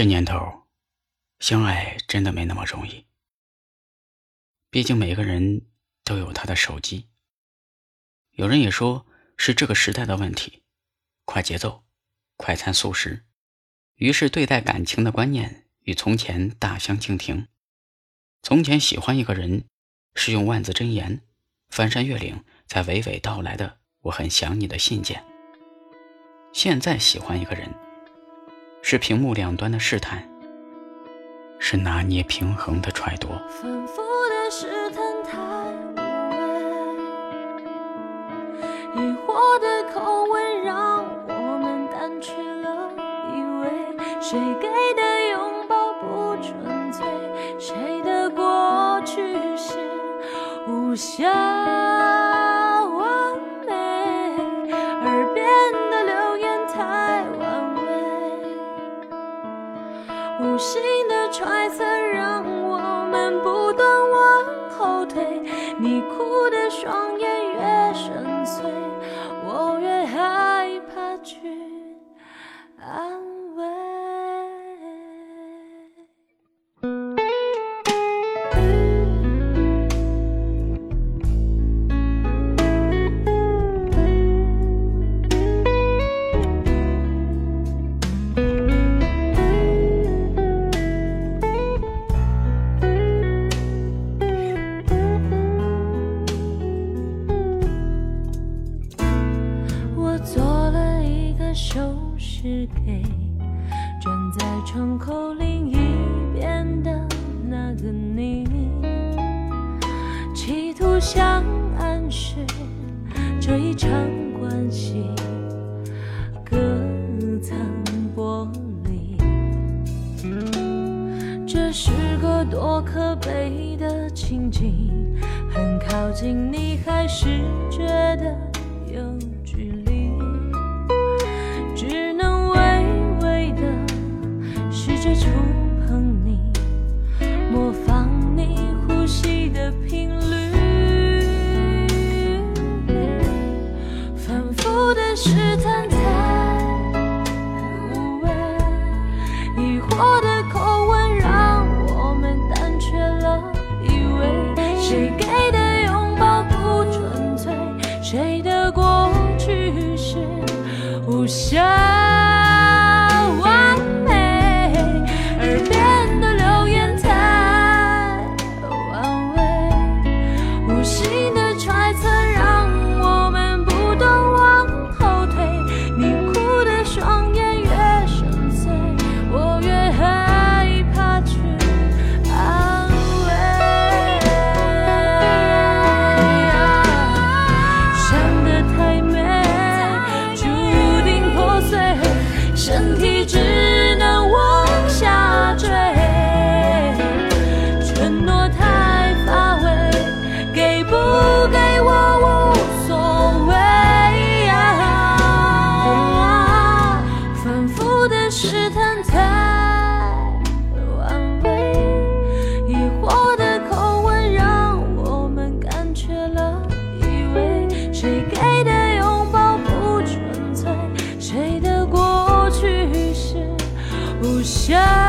这年头，相爱真的没那么容易。毕竟每个人都有他的手机。有人也说是这个时代的问题，快节奏，快餐速食，于是对待感情的观念与从前大相径庭。从前喜欢一个人，是用万字真言，翻山越岭才娓娓道来的“我很想你”的信件。现在喜欢一个人，是屏幕两端的试探，是拿捏平衡的揣度。反复的试探太无谓，疑惑的口吻让我们淡去了以为，谁给的拥抱不纯粹，谁的过去是无暇。你哭的双眼越深邃，我越害怕去爱。收拾给站在窗口另一边的那个你，企图想暗示这一场关系隔层玻璃。这是个多可悲的情景，很靠近你，还是觉得有距离。不想完美，耳边的流言太安慰。就像